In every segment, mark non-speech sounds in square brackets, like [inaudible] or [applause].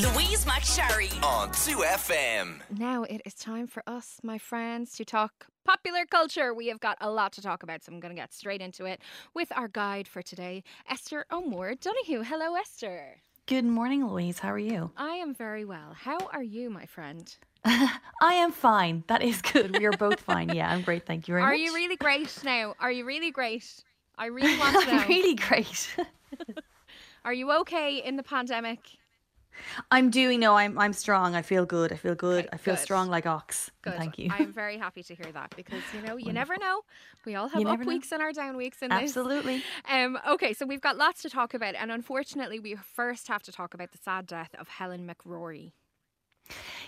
Louise McSharry on 2FM. Now it is time for us, my friends, to talk popular culture. We have got a lot to talk about, so I'm going to get straight into it with our guide for today, Esther O'Moore Donohoe. Hello, Esther. Good morning, Louise. How are you? I am very well. How are you, my friend? [laughs] I am fine. That is good. We are both fine. Yeah, I'm great. Thank you very Are much. Are you really great now? Are you really great? I [laughs] really want to know. I'm really great. [laughs] Are you okay in the pandemic? I'm doing no, I'm I'm strong. I feel good. I feel good. Okay, I feel good. strong like ox. Good. Thank you. I'm very happy to hear that because you know you never know. We all have You up know. weeks and our down weeks in this. Absolutely. Um, okay, so we've got lots to talk about, and unfortunately, we first have to talk about the sad death of Helen McCrory.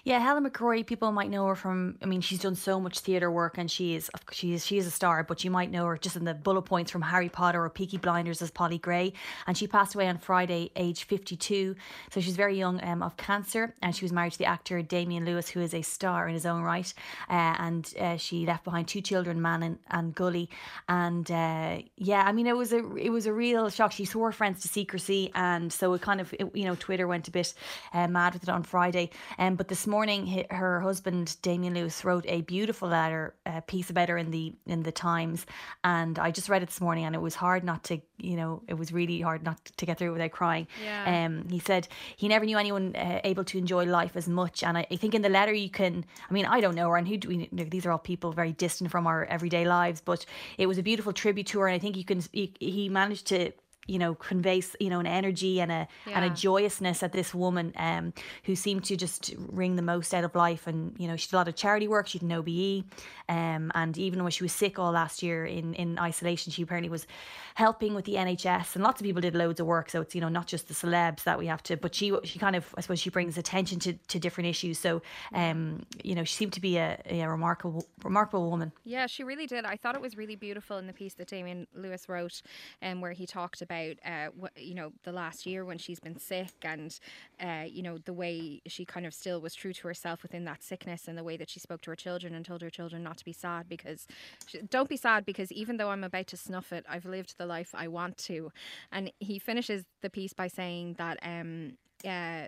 Yeah, Helen McCrory, people might know her from. I mean, she's done so much theatre work, and she is she is she is a star. But you might know her just in the bullet points from Harry Potter or Peaky Blinders as Polly Gray. And she passed away on Friday, age fifty two. So she's very young um, of cancer, and she was married to the actor Damian Lewis, who is a star in his own right. Uh, and uh, she left behind two children, Man and, and Gully. And uh, yeah, I mean, it was a it was a real shock. She swore friends to secrecy, and so it kind of it, you know Twitter went a bit uh, mad with it on Friday. Um, but this morning, her husband Damian Lewis wrote a beautiful letter uh, piece about her in the in the Times, and I just read it this morning, and it was hard not to you know it was really hard not to get through it without crying. Yeah. Um, he said he never knew anyone uh, able to enjoy life as much, and I, I think in the letter you can. I mean, I don't know her, and who do we? Know, these are all people very distant from our everyday lives, but it was a beautiful tribute to her, and I think you can. He, he managed to. You know, conveys you know an energy and a and a joyousness at this woman um, who seemed to just wring the most out of life. And you know, she did a lot of charity work. She did an OBE, um, and even when she was sick all last year in in isolation, she apparently was helping with the NHS. And lots of people did loads of work. So it's you know not just the celebs that we have to, but she she kind of I suppose she brings attention to to different issues. So um, you know, she seemed to be a, a remarkable remarkable woman. Yeah, she really did. I thought it was really beautiful in the piece that Damian Lewis wrote, um, where he talked about, uh, what, you know, the last year when she's been sick and, uh, you know, the way she kind of still was true to herself within that sickness and the way that she spoke to her children and told her children not to be sad because, she, don't be sad because even though I'm about to snuff it, I've lived the life I want to. And he finishes the piece by saying that, um, uh,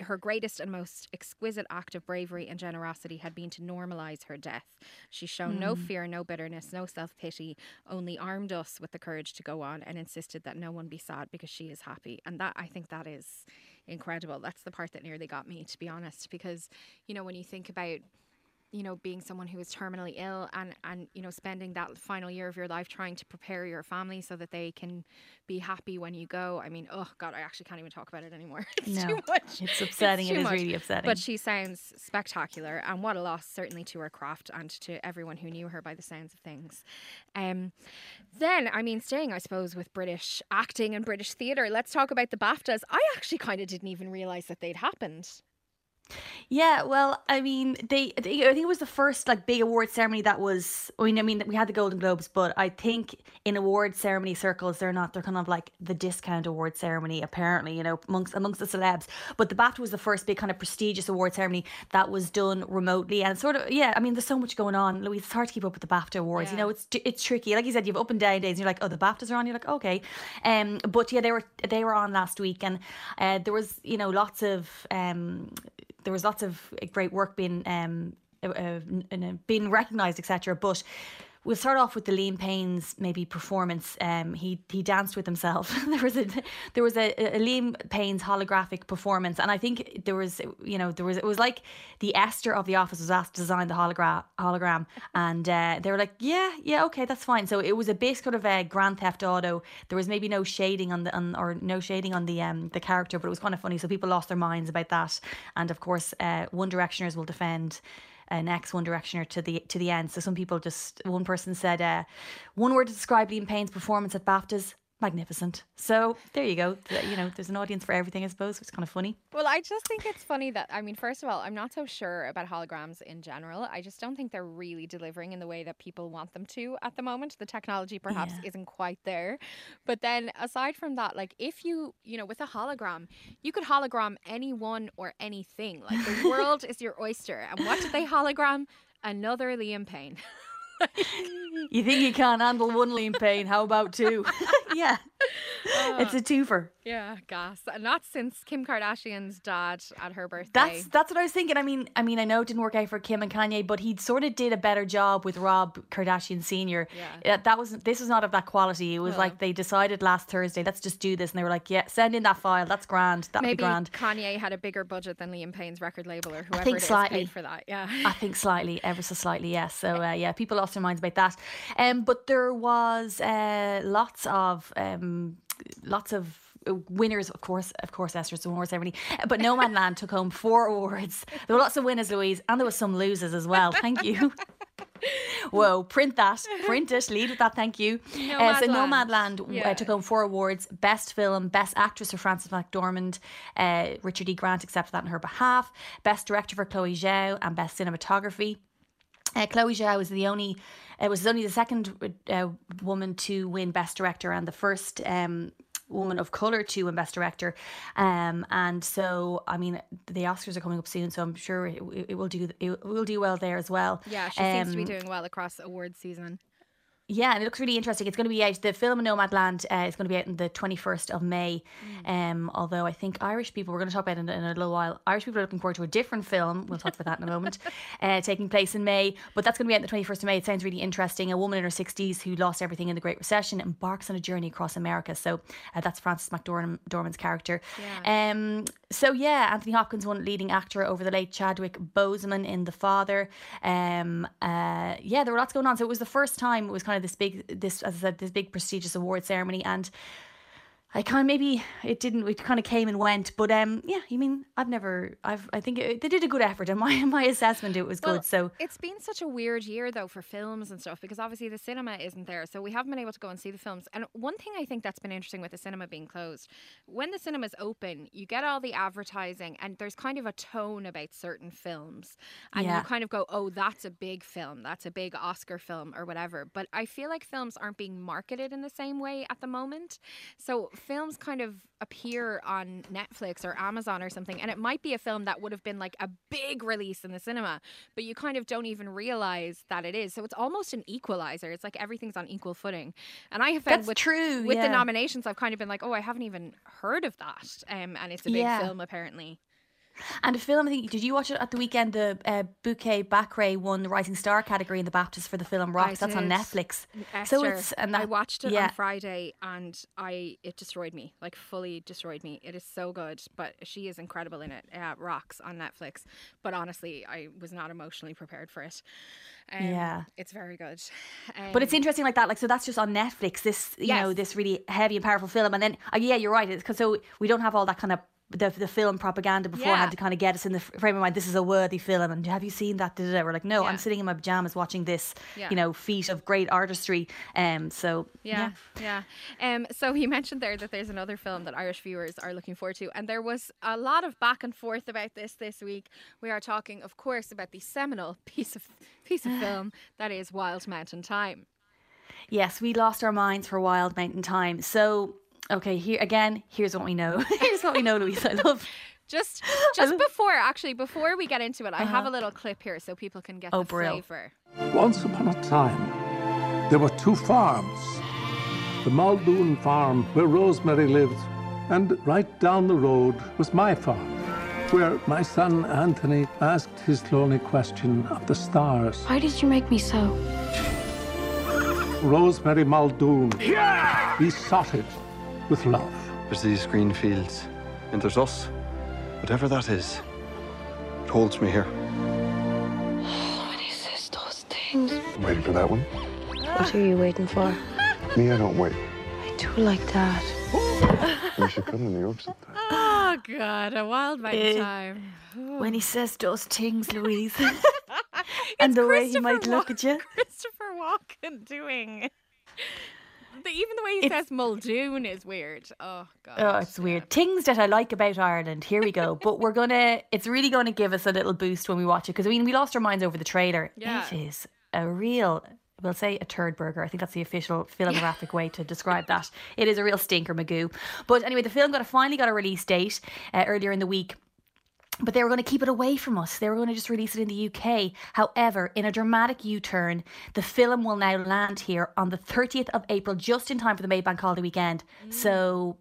her greatest and most exquisite act of bravery and generosity had been to normalize her death. She's shown no hmm. fear, no bitterness, no self pity, only armed us with the courage to go on and insisted that no one be sad because she is happy. And that, I think, that is incredible. That's the part that nearly got me, to be honest, because, you know, when you think about you know being someone who is terminally ill and and you know spending that final year of your life trying to prepare your family so that they can be happy when you go i mean oh god i actually can't even talk about it anymore [laughs] it's No, too much it's upsetting. too It is much. really upsetting. but she sounds spectacular and what a loss certainly to her craft and to everyone who knew her by the sounds of things um then i mean staying i suppose with british acting and british theatre let's talk about the baftas i actually kind of didn't even realize that they'd happened Yeah, well, I mean, they, they. I think it was the first like big award ceremony that was. I mean, I mean, we had the Golden Globes, but I think in award ceremony circles, they're not. They're kind of like the discount award ceremony, apparently. You know, amongst amongst the celebs. But the BAFTA was the first big kind of prestigious award ceremony that was done remotely, and sort of yeah. I mean, there's so much going on, Louise. It's hard to keep up with the BAFTA awards. You know, it's it's tricky. Like you said, you have up and down days, and you're like, oh, the BAFTAs are on. You're like, okay, um, but yeah, they were they were on last week, and uh, there was you know lots of um there was lots of great work being um uh, uh, uh, being recognised, etc. But we'll start off with the Liam Payne's maybe performance. Um, he he danced with himself. [laughs] there was a there was a, a Liam Payne's holographic performance, and I think there was you know there was it was like the Esther of the Office was asked to design the hologram hologram, [laughs] and uh, they were like, yeah, yeah, okay, that's fine. So it was a base sort of a Grand Theft Auto. There was maybe no shading on the on, or no shading on the um the character, but it was kind of funny. So people lost their minds about that, and of course, uh, One Directioners will defend an ex One Directioner to the to the end. So some people just one person said uh, one word to describe Liam Payne's performance at BAFTAs magnificent. So there you go. You know, there's an audience for everything, I suppose, which is kind of funny. Well, I just think it's funny that I mean, first of all, I'm not so sure about holograms in general. I just don't think they're really delivering in the way that people want them to at the moment. The technology perhaps Yeah. isn't quite there. But then aside from that, like if you, you know, with a hologram, you could hologram anyone or anything. Like the [laughs] world is your oyster. And what did they hologram? Another Liam Payne. [laughs] You think you can't handle one Liam Payne? How about two? [laughs] yeah. It's a twofer. Yeah, gas. Not since Kim Kardashian's dad at her birthday. That's that's what I was thinking. I mean, I mean, I know it didn't work out for Kim and Kanye, but he sort of did a better job with Rob Kardashian Senior. Yeah. that was this was not of that quality. It was like they decided last Thursday, let's just do this, and they were like, yeah, send in that file. That's grand. That'd Maybe be grand. Kanye had a bigger budget than Liam Payne's record label or whoever I think it is slightly. paid for that. Yeah. I think slightly, ever so slightly, yes. So uh, yeah, people lost their minds about that. Um, but there was uh, lots of um, lots of uh, winners, of course, of course, Esther's award ceremony. But Nomadland took home four awards. There were lots of winners, Louise, and there were some losers as well. Thank you. [laughs] Whoa, print that, print it, lead with that. Thank you. Uh, so Nomadland. Nomadland Yeah. uh, took home four awards: Best Film, Best Actress for Frances McDormand. Uh, Richard E. Grant accepted that on her behalf. Best Director for Chloe Zhao and Best Cinematography. Uh, Chloe Zhao was the only, it was only the second uh, woman to win Best Director and the first um, woman of color to win Best Director. Um, and so, I mean, the Oscars are coming up soon, so I'm sure it, it will do it will do well there as well. Yeah, she seems to be Um, doing well across awards season. Yeah, and it looks really interesting. It's going to be out. The film Nomadland uh, is going to be out on the twenty first of May. Um, although I think Irish people, we're going to talk about it in, in a little while. Irish people are looking forward to a different film. We'll talk about that in a moment. [laughs] Uh, taking place in May, but that's going to be out on the twenty first of May. It sounds really interesting. A woman in her sixties who lost everything in the Great Recession embarks on a journey across America. So uh, that's Frances McDormand's character. Um, so yeah, Anthony Hopkins won leading actor over the late Chadwick Boseman in The Father. Um, uh, yeah, there were lots going on. So it was the first time it was kind of this big, this as I said, this big prestigious award ceremony, and I kind of maybe it didn't. It kind of came and went, but um, yeah. I mean, I've never. I've. I think it, they did a good effort, and my [laughs] my assessment it was Well, good. So it's been such a weird year though for films and stuff because obviously the cinema isn't there, so we haven't been able to go and see the films. And one thing I think that's been interesting with the cinema being closed, when the cinema's open, you get all the advertising, and there's kind of a tone about certain films, and Yeah. you kind of go, "Oh, that's a big film, that's a big Oscar film, or whatever." But I feel like films aren't being marketed in the same way at the moment, so films kind of appear on Netflix or Amazon or something, and it might be a film that would have been like a big release in the cinema, but you kind of don't even realize that it is. So it's almost an equalizer. It's like everything's on equal footing. And I have found That's with true, with yeah. the nominations, I've kind of been like, oh, I haven't even heard of that, um, and it's a big Yeah. film apparently. And a film, I think, did you watch it at the weekend? The uh, Bukky Bakray won the Rising Star category in the BAFTAs for the film Rocks. That's on. Netflix. Esther, so it's and that, I watched it yeah. on Friday and I it destroyed me, like fully destroyed me. It is so good, but she is incredible in it. Uh, Rocks on Netflix, but honestly, I was not emotionally prepared for it. Um, Yeah. it's very good. But it's Um, interesting like that. Like so, that's just on Netflix. This you know this really heavy and powerful film, and then uh, yeah, you're right. It's because so we don't have all that kind of. The, the film propaganda beforehand Yeah. to kind of get us in the frame of mind. This is a worthy film, and have you seen that? We're like, no, Yeah. I'm sitting in my pajamas watching this, Yeah. you know, feat of great artistry. Um, so Yeah, yeah. Um, so he [laughs] mentioned there that there's another film that Irish viewers are looking forward to, and there was a lot of back and forth about this this week. We are talking, of course, about the seminal [laughs] piece of piece of [sighs] film that is Wild Mountain Thyme. Yes, we lost our minds for Wild Mountain Thyme. So, okay, here again, here's what we know. [laughs] here's what we know, Louise. I love. [laughs] Just [laughs] just before, actually, before we get into it, I have a uh-huh. little clip here so people can get Oh, the brill. flavour. Once upon a time, there were two farms. The Muldoon farm, where Rosemary lived, and right down the road was my farm, where my son Anthony asked his lonely question of the stars. Why did you make me so? Rosemary Muldoon yeah! besotted with love. There's these green fields, and there's us. Whatever that is, it holds me here. When he says those things. Waiting for that one? What are you waiting for? Me, I don't wait. I do like that. We should come to New York sometime. Oh God, a Wild Mountain Eh. Time. When he says those things, Louise, [laughs] and the way he Christopher might look at you. Christopher Walken doing. The, even the way he It's- says Muldoon is weird. Oh God. Oh, it's weird. Things that I like about Ireland. Here we go. [laughs] But we're gonna. It's really going to give us a little boost when we watch it because I mean we lost our minds over the trailer. Yeah. It is a real. We'll say a turd burger. I think that's the official [laughs] filmographic way to describe that. It is a real stinker, Magoo. But anyway, the film got a, finally got a release date uh, earlier in the week. But they were going to keep it away from us. They were going to just release it in the UK. However, in a dramatic U turn, the film will now land here on the 30th of April, just in time for the May Bank holiday weekend. So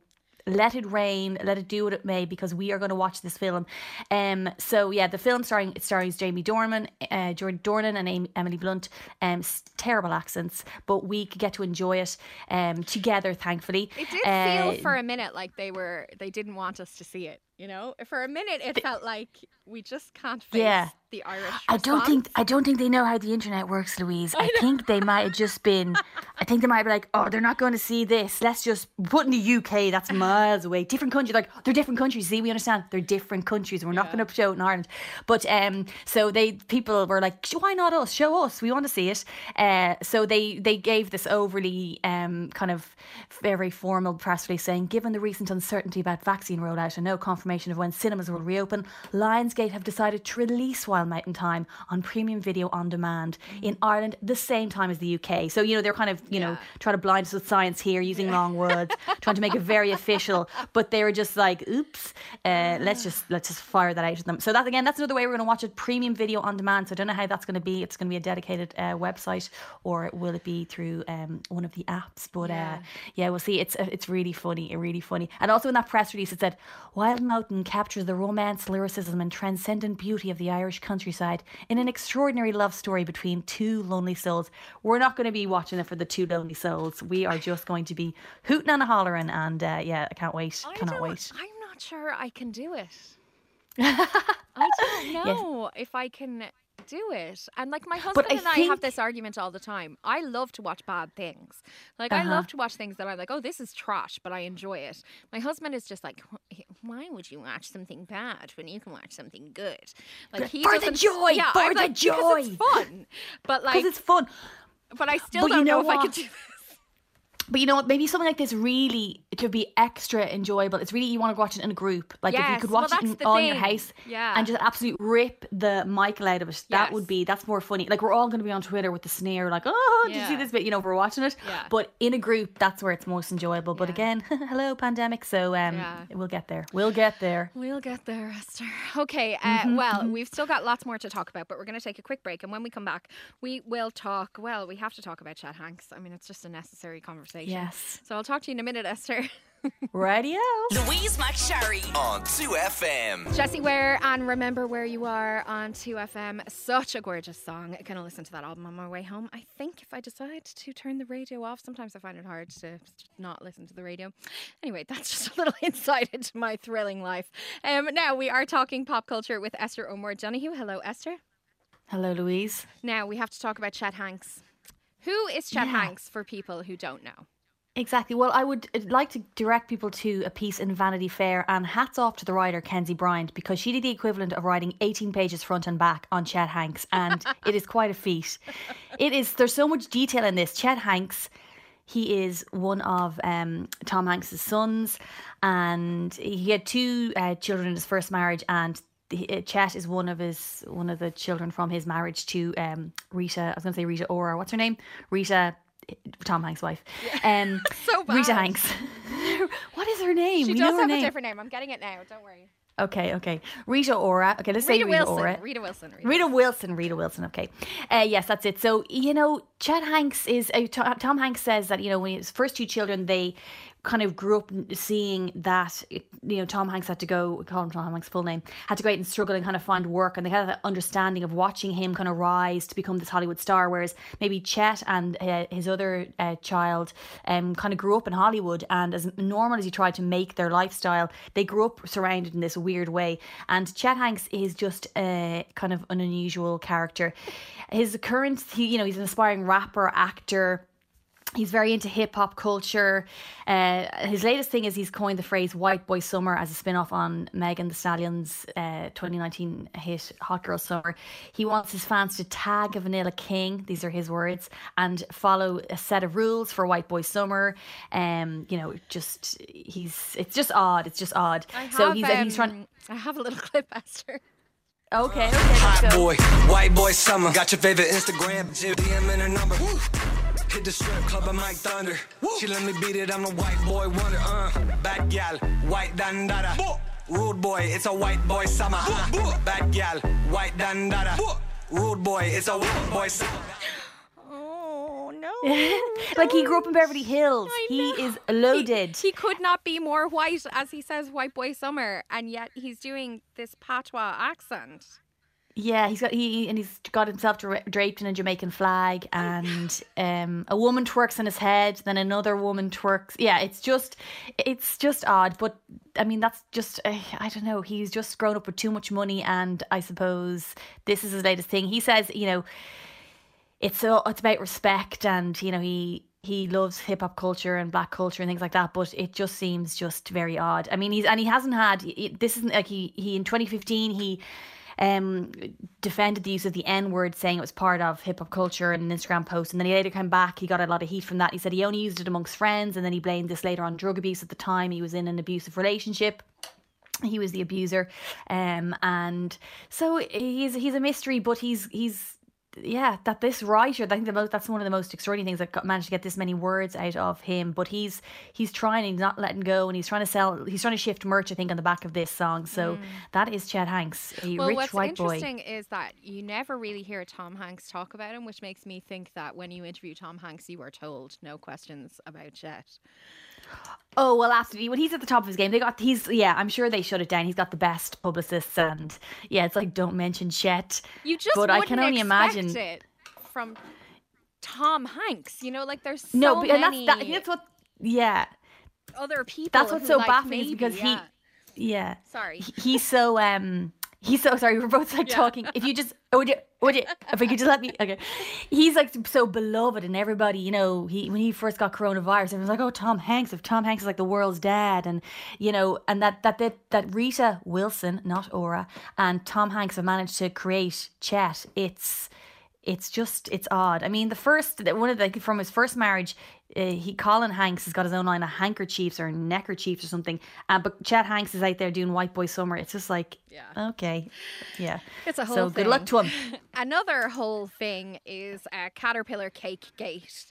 let it rain, let it do what it may, because we are going to watch this film. Um, so yeah, the film starring it stars Jamie Dornan, uh, Jordan Dornan, and Amy, Emily Blunt. Um, terrible accents, but we could get to enjoy it um together. Thankfully, It did Uh, feel for a minute like they were they didn't want us to see it. You know, for a minute it felt like we just can't face Yeah. The Irish. I don't think I don't think they know how the internet works, Louise. I, think they might have just been. I think they might be like, oh, they're not going to see this. Let's just put in the UK. That's [laughs] miles away. Different country. Like they're different countries. See, we understand they're different countries. We're not going to show it in Ireland. But um, so they people were like, why not us? Show us. We want to see it. Uh, so they they gave this overly um kind of very formal press release saying, given the recent uncertainty about vaccine rollout and no confirmation of when cinemas will reopen, Lionsgate have decided to release Wild Mountain Thyme on premium video on demand in Ireland the same time as the UK. So, you know, they're kind of, you know, trying to blind us with science here using long words, trying to make it very official. [laughs] But they were just like, oops, uh, let's just let's just fire that out at them. So that again, that's another way we're going to watch it premium video on demand. So I don't know how that's going to be. It's going to be a dedicated uh, website or will it be through um, one of the apps? But Yeah. uh, yeah, we'll see. It's uh, it's really funny, really funny. And also in that press release, it said Wild Mountain captures the romance, lyricism, and transcendent beauty of the Irish countryside in an extraordinary love story between two lonely souls. We're not going to be watching it for the two lonely souls. We are just going to be hooting and hollering, and uh, yeah, I can't wait. I Cannot wait. I'm not sure I can do it. [laughs] I don't know if I can do it. And like my husband I and I have this argument all the time. I love to watch bad things. Like I Uh-huh. love to watch things that I'm like, oh, this is trash, but I enjoy it. My husband is just like, why would you watch something bad when you can watch something good? Like he For the joy, yeah, for I'm the like, because it's joy." fun. But [laughs] like, Because it's fun. but I still but don't know, know if I could do this. But you know what? Maybe something like this really it could be extra enjoyable. It's really you want to watch it in a group. Like if you Yes, could well, watch it that's in, the on your house Yeah. and just absolutely rip the Michael out of it. That Yes. would be that's more funny. Like we're all going to be on Twitter with the sneer, like oh, did you see this bit? You know, we're watching it. Yeah. But in a group, that's where it's most enjoyable. But Yeah. again, [laughs] hello pandemic. So um, Yeah. we'll get there. We'll get there. We'll get there, Esther. [laughs] Okay, uh, Mm-hmm, well, we've still got lots more to talk about, but we're going to take a quick break. And when we come back, we will talk. Well, we have to talk about Chad Hanks. I mean, it's just a necessary conversation. Yes. So I'll talk to you in a minute, Esther. [laughs] Radio. Louise McSharry on 2FM. Jessie Ware and Remember Where You Are on 2FM. Such a gorgeous song. I'm going to listen to that album on my way home. I think if I decide to turn the radio off, sometimes I find it hard to not listen to the radio. Anyway, that's [laughs] just a little insight into my thrilling life. Um, now, we are talking pop culture with Esther O'Moore Donohoe. Hello, Esther. Hello, Louise. Now we have to talk about Chet Hanks. Who is Chet Yeah. Hanks for people who don't know? Exactly. Well, I would uh, like to direct people to a piece in Vanity Fair, and hats off to the writer Kenzie Bryant because she did the equivalent of writing 18 pages front and back on Chet Hanks, and [laughs] it is quite a feat. It is. There's so much detail in this. Chet Hanks. He is one of um, Tom Hanks's sons, and he had two uh, children in his first marriage, and uh, Chet is one of his one of the children from his marriage to um, Rita. I was going to say Rita Ora. What's her name? Rita. Tom Hanks' wife. Um, [laughs] So Rita. Hanks. [laughs] what is her name? She We does have name. a different name. I'm getting it now. Don't worry. Okay, okay. Rita Ora. Okay, let's say Rita Rita Wilson. Ora. Rita Wilson. Rita Rita Wilson, Rita Wilson. Okay, uh, yes, that's it. So you know, Chad Hanks is uh, Tom Tom Hanks says that you know when his first two children they kind of grew up seeing that you know Tom Hanks had to go call him Tom Hanks full name had to go out and struggle and kind of find work and they had that understanding of watching him kind of rise to become this Hollywood star whereas maybe Chet and uh, his other uh, child um kind of grew up in Hollywood and as normal as he tried to make their lifestyle they grew up surrounded in this weird way. And Chet Hanks is just a kind of an unusual character. His current he, you know he's an aspiring rapper actor He's very into hip hop culture. Uh, his latest thing is he's coined the phrase "white boy summer" as a spin off on Megan Thee Stallion's uh, 2019 hit "Hot Girl Summer." He wants his fans to tag a Vanilla King. These are his words, and follow a set of rules for white boy summer. Um, you know, just he's it's just odd. It's just odd. Have, so he's he's trying. um, I have a little [laughs] clip, Esther. Okay, okay, Hot boy, white boy summer. Got your favorite Instagram, DM in her number. Hit the strip club, I'm Mike Thunder. She let me beat it, I'm the white boy wonder. Uh, bad gal, white dandada. Rude boy, it's a white boy summer. Uh, bad gal, white dandada. Rude boy, it's a white boy summer. Oh no. [laughs] like he grew up in Beverly Hills. I He know. is loaded. He, he could not be more white, as he says, white boy summer, and yet he's doing this patois accent. Yeah, he's got he and he's got himself dra- draped in a Jamaican flag, and um, a woman twerks on his head. Then another woman twerks. Yeah, it's just, it's just odd. But I mean, that's just uh, I don't know. He's just grown up with too much money, and I suppose this is his latest thing. He says, you know, it's a, it's about respect, and you know he he loves hip hop culture and black culture and things like that. But it just seems just very odd. I mean, he's and he hasn't had this isn't like he he in 2015 he um, defended the use of the N word, saying it was part of hip hop culture in an Instagram post. And then he later came back. He got a lot of heat from that. He said he only used it amongst friends, and then he blamed this later on drug abuse. At the time, he was in an abusive relationship. He was the abuser, um, and so he's he's a mystery. But he's he's yeah, that this writer, I think the most, that's one of the most extraordinary things that got, managed to get this many words out of him. But he's he's trying, he's not letting go, and he's trying to sell, he's trying to shift merch. I think on the back of this song. So that is Chet Hanks, a Mm. Well, rich what's white boy. interesting is that you never really hear Tom Hanks talk about him, which makes me think that when you interview Tom Hanks, you were told no questions about Chet. Oh well, absolutely. When he's at the top of his game, they got he's yeah. I'm sure they shut it down. He's got the best publicists, and yeah, it's like don't mention Chet. You just But I can only imagine- it from Tom Hanks. You know, like there's so no, but- and that's that, that's what. Yeah, other people. that's what's so like, baffling is because yeah. he, yeah, Sorry. he- he's so um. He's so sorry. We're both like Yeah. talking. If you just would you would you if you could just let me okay. He's like so beloved and everybody, you know, he when he first got coronavirus, everyone's like, Oh, Tom Hanks, if Tom Hanks is like the world's dad and you know, and that that that, that Rita Wilson, not Ora, and Tom Hanks have managed to create Chet, it's it's just it's odd. I mean, the first one of the from his first marriage, uh, he Colin Hanks has got his own line of handkerchiefs or neckerchiefs or something. Uh, but Chet Hanks is out there doing White Boy Summer. It's just like, Yeah. okay, yeah. It's a whole so good luck to him. [laughs] Another whole thing is uh, Caterpillar Cake Gate.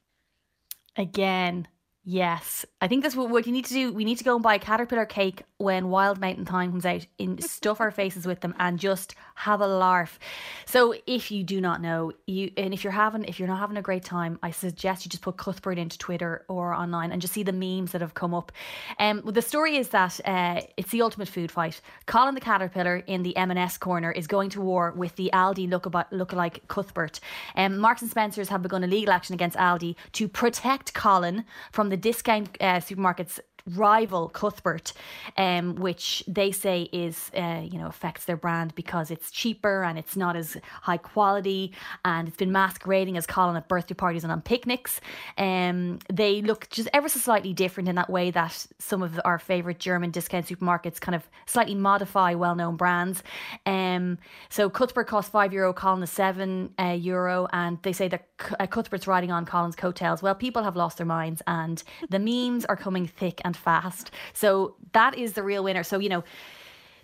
Again, yes. I think that's what, what you need to do. We need to go and buy a caterpillar cake when Wild Mountain Thyme comes out and stuff our faces with them and just have a larf. So if you do not know, you and if you're having if you're not having a great time, I suggest you just put Cuthbert into Twitter or online and just see the memes that have come up. Um well, the story is that uh, it's the ultimate food fight. Colin the Caterpillar in the M&S corner is going to war with the Aldi lookalike, Cuthbert. Um, Marks and Spencers have begun a legal action against Aldi to protect Colin from the discount uh, supermarkets rival Cuthbert, um, which they say is uh, you know affects their brand because it's cheaper and it's not as high quality and it's been masquerading as Colin at birthday parties and on picnics. Um, they look just ever so slightly different in that way that some of our favorite German discount supermarkets kind of slightly modify well-known brands. Um, so Cuthbert costs five euro, Colin is seven uh, euro, and they say that C- uh, Cuthbert's riding on Colin's coattails. Well, people have lost their minds, and the memes are coming thick and fast. So that is the real winner. So you know.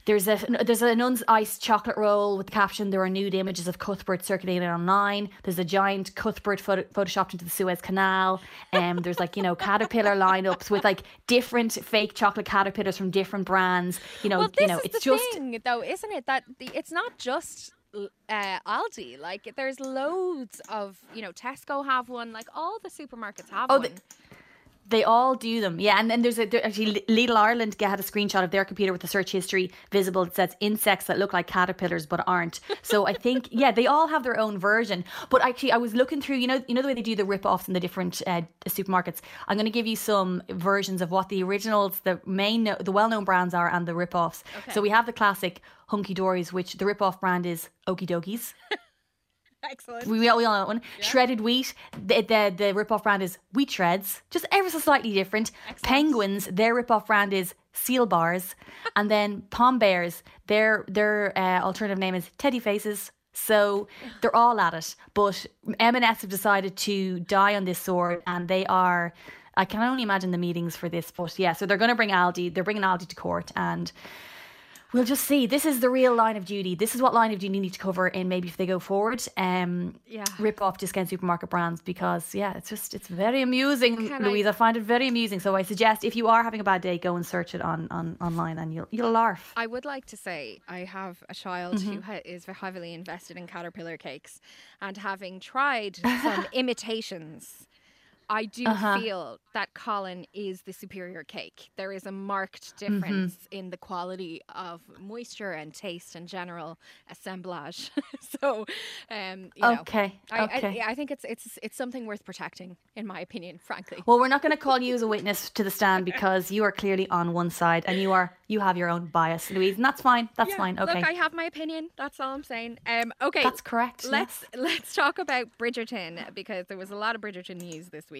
There's a there's an unced chocolate roll with the caption there are nude images of Cuthbert circulating online. There's a giant Cuthbert photo, photoshopped into the Suez Canal. Um, there's like you know caterpillar lineups with like different fake chocolate caterpillars from different brands. You know, Well, you know it's just thing, though, isn't it? That the, it's not just uh, Aldi. Like, there's loads of, you know, Tesco have one. Like, all the supermarkets have Oh, one. the- They all do them, yeah. And then there's a there, actually Little Ireland had a screenshot of their computer with the search history visible. It says insects that look like caterpillars but aren't. So I think [laughs] yeah, they all have their own version. But actually, I was looking through you know you know the way they do the rip offs in the different uh, supermarkets. I'm going to give you some versions of what the originals, the main, the well known brands are, and the rip offs. So we have the classic Hunky Dories, which the rip off brand is Okie Dokies. [laughs] Excellent. We, we all we all know that one. Shredded wheat. The, the the rip-off brand is Wheat Shreds, just ever so slightly different. Penguins, their rip-off brand is Seal Bars, [laughs] and then Pom Bears, their their uh, alternative name is Teddy Faces. So they're all at it, but M&S have decided to die on this sword, and they are. I can only imagine the meetings for this, but yeah. So they're going to bring Aldi. They're bringing Aldi to court, and We'll just see. This is the real line of duty. This is what line of duty you need to cover in maybe if they go forward. Um, Yeah. Rip off discount supermarket brands because yeah, it's just it's very amusing, Can Louise. I... find it very amusing. So I suggest if you are having a bad day, go and search it on, on online and you'll you'll laugh. I would like to say I have a child Mm-hmm. who is very heavily invested in caterpillar cakes, and having tried some [laughs] imitations, I do Uh-huh. feel that Colin is the superior cake. There is a marked Mm-hmm. difference in the quality of moisture and taste and general assemblage. [laughs] so, um, you know, Okay, I, okay. I, I think it's it's it's something worth protecting, in my opinion. Frankly. Well, we're not going to call you as a witness to the stand [laughs] because you are clearly on one side and you are you have your own bias, Louise, and that's fine. That's Yeah, fine. Okay, Look, I have my opinion. That's all I'm saying. Um, okay. That's correct, Let's [laughs] let's talk about Bridgerton because there was a lot of Bridgerton news this week.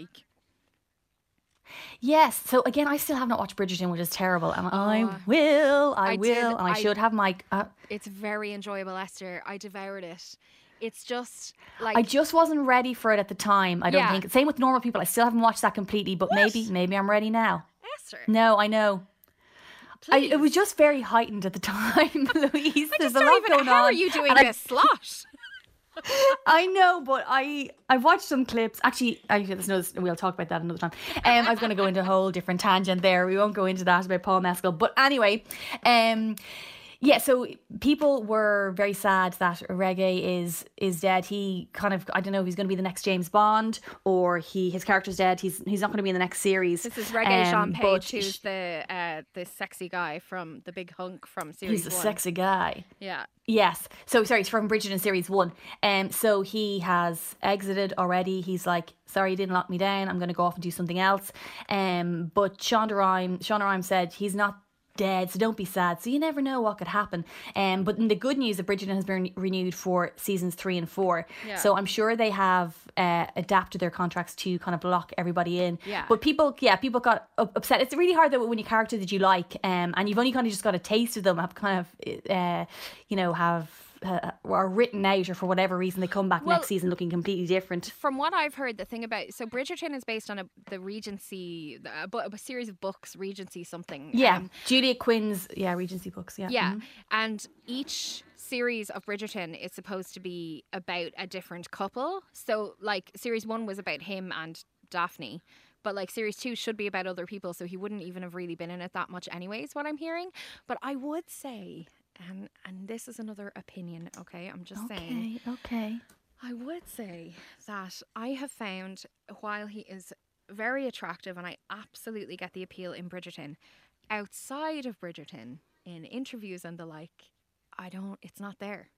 Yes. So again, I still have not watched Bridgerton, which is terrible, and I Oh, will, I, I will, did- and I, I- should have my. Uh, It's very enjoyable, Esther. I devoured it. It's just like I just wasn't ready for it at the time. I don't Yeah. think. Same with normal people. I still haven't watched that completely, but maybe, maybe I'm ready now. Esther. No, I know. I, it was just very heightened at the [laughs] time, [laughs] Louise. I There's a lot even. going how on. are you doing and I- this slot? I know, but I I've watched some clips. Actually, I there's no, we'll talk about that another time. Um, I was going to go into a whole different tangent there. We won't go into that about Paul Mescal. But anyway, um, yeah. So people were very sad that Regé is is dead. He kind of I don't know if he's going to be the next James Bond or he his character's dead. He's he's not going to be in the next series. This is Regé Um, Sean Page, who's the uh, the sexy guy from the Big Hunk from series He's a one. sexy guy. Yeah. Yes. So sorry, it's from Bridgerton series one. Um, so he has exited already. He's like, sorry, you didn't lock me down. I'm going to go off and do something else. Um, but Shonda Rhimes, Shonda Rhimes said he's not dead, so don't be sad. So you never know what could happen. Um, but the good news that Bridgerton has been renewed for seasons three and four. Yeah. So I'm sure they have uh, adapted their contracts to kind of lock everybody in. Yeah. But people, yeah, people got upset. It's really hard though when your character that you like, um, and you've only kind of just got a taste of them, have kind of, uh, you know, have. Uh, are written out, or for whatever reason, they come back Well- next season looking completely different. From what I've heard, the thing about so Bridgerton is based on a the Regency, a, a series of books, Regency something. Yeah, um, Julia Quinn's yeah Regency books. Yeah, Yeah, Mhm. and each series of Bridgerton is supposed to be about a different couple. So, like, series one was about him and Daphne, but like series two should be about other people. So he wouldn't even have really been in it that much, anyways. What I'm hearing, but I would say, and and this is another opinion. Okay, I'm just saying. Okay, okay. I would say that I have found while he is very attractive and I absolutely get the appeal in Bridgerton, outside of Bridgerton, in interviews and the like, I don't, it's not there.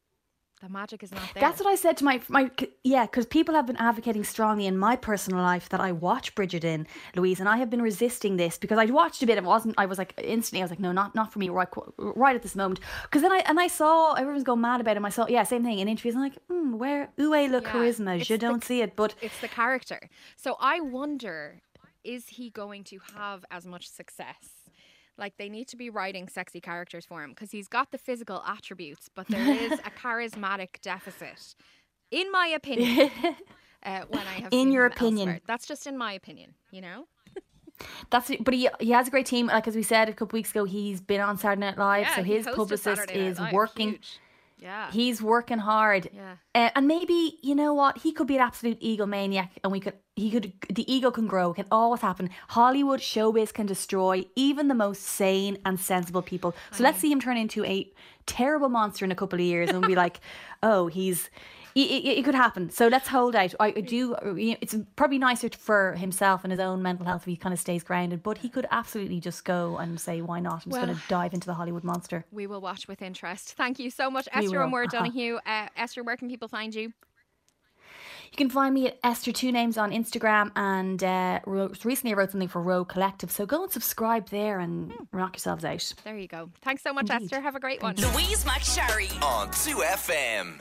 The magic is not there. That's what I said to my my yeah, because people have been advocating strongly in my personal life that I watch Bridgerton, Louise, and I have been resisting this because I'd watched a bit and it wasn't. I was like instantly, I was like, no, not not for me right right at this moment. Because then I and I saw everyone's going mad about him. I saw yeah, same thing in interviews. I'm like, hmm, where ooh, le Yeah, charisma, you don't see it, but it's the character. So I wonder, is he going to have as much success? Like they need to be writing sexy characters for him because he's got the physical attributes, but there [laughs] is a charismatic deficit, in my opinion. [laughs] uh, when I have In your opinion. elsewhere. that's just in my opinion. You know, That's. But he he has a great team. Like as we said a couple weeks ago, he's been on Saturday Night Live, Yeah, so his publicist is Live, working. huge. Yeah, He's working hard. Yeah. Uh, and maybe, you know what, he could be an absolute egomaniac and we could he could the ego can grow, It can always happen. Hollywood showbiz can destroy even the most sane and sensible people. So let's see him turn into a terrible monster in a couple of years and be like, [laughs] oh, he's it, it, it could happen. So let's hold out. I do. It's probably nicer for himself and his own mental health if he kind of stays grounded. But he could absolutely just go and say, "Why not?" I'm just Well- going to dive into the Hollywood monster. we will watch with interest. Thank you so much, Esther will, O'Moore uh-huh. Donohoe. Uh, Esther, where can people find you? You can find me at Esther Two Names on Instagram, and uh, wrote, recently I wrote something for Row Collective. So go and subscribe there and knock yourselves out. There you go. Thanks so much, Indeed. Esther. Have a great one. Louise McSharry on 2FM.